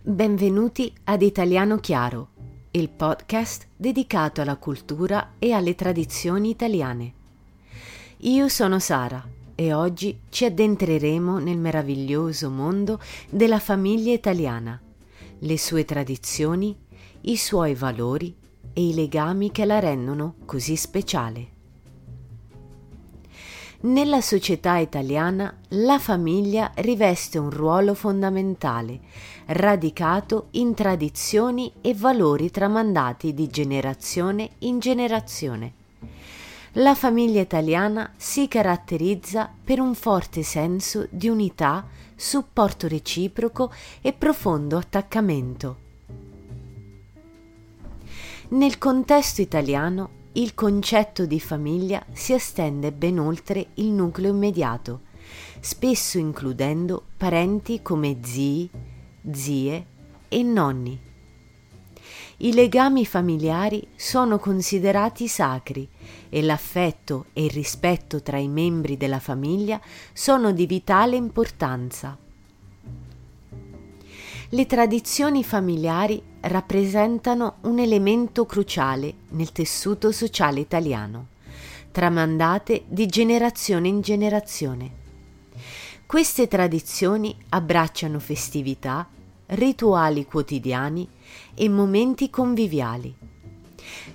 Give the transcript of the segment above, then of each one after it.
Benvenuti ad Italiano Chiaro, il podcast dedicato alla cultura e alle tradizioni italiane. Io sono Sara e oggi ci addentreremo nel meraviglioso mondo della famiglia italiana, le sue tradizioni, i suoi valori e i legami che la rendono così speciale. Nella società italiana la famiglia riveste un ruolo fondamentale, radicato in tradizioni e valori tramandati di generazione in generazione. La famiglia italiana si caratterizza per un forte senso di unità, supporto reciproco e profondo attaccamento. Nel contesto italiano il concetto di famiglia si estende ben oltre il nucleo immediato, spesso includendo parenti come zii, zie e nonni. I legami familiari sono considerati sacri e l'affetto e il rispetto tra i membri della famiglia sono di vitale importanza. Le tradizioni familiari rappresentano un elemento cruciale nel tessuto sociale italiano, tramandate di generazione in generazione. Queste tradizioni abbracciano festività, rituali quotidiani e momenti conviviali.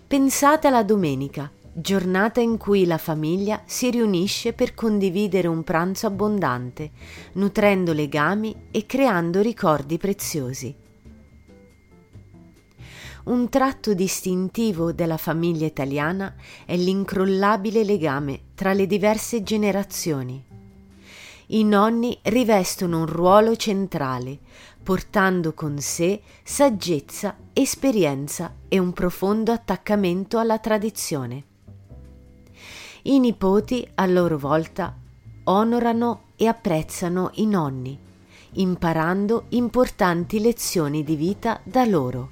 Pensate alla domenica, giornata in cui la famiglia si riunisce per condividere un pranzo abbondante, nutrendo legami e creando ricordi preziosi. Un tratto distintivo della famiglia italiana è l'incrollabile legame tra le diverse generazioni. I nonni rivestono un ruolo centrale, portando con sé saggezza, esperienza e un profondo attaccamento alla tradizione. I nipoti, a loro volta, onorano e apprezzano i nonni, imparando importanti lezioni di vita da loro.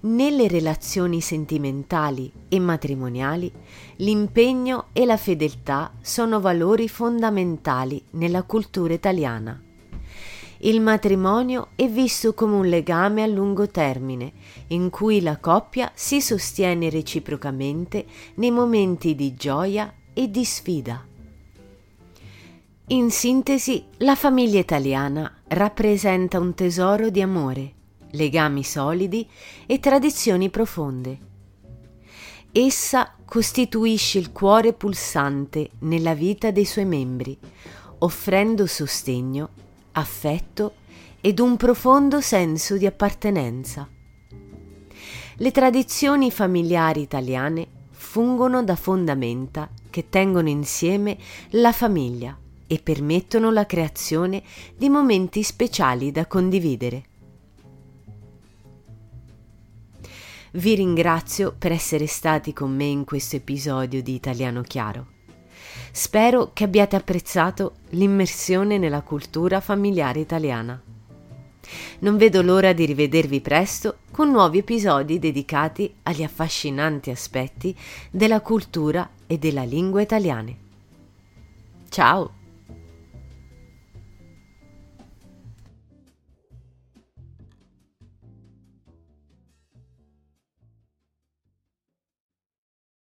Nelle relazioni sentimentali e matrimoniali, l'impegno e la fedeltà sono valori fondamentali nella cultura italiana. Il matrimonio è visto come un legame a lungo termine, in cui la coppia si sostiene reciprocamente nei momenti di gioia e di sfida. In sintesi, la famiglia italiana rappresenta un tesoro di amore, legami solidi e tradizioni profonde. Essa costituisce il cuore pulsante nella vita dei suoi membri, offrendo sostegno affetto ed un profondo senso di appartenenza. Le tradizioni familiari italiane fungono da fondamenta che tengono insieme la famiglia e permettono la creazione di momenti speciali da condividere. Vi ringrazio per essere stati con me in questo episodio di Italiano Chiaro. Spero che abbiate apprezzato l'immersione nella cultura familiare italiana. Non vedo l'ora di rivedervi presto con nuovi episodi dedicati agli affascinanti aspetti della cultura e della lingua italiane. Ciao!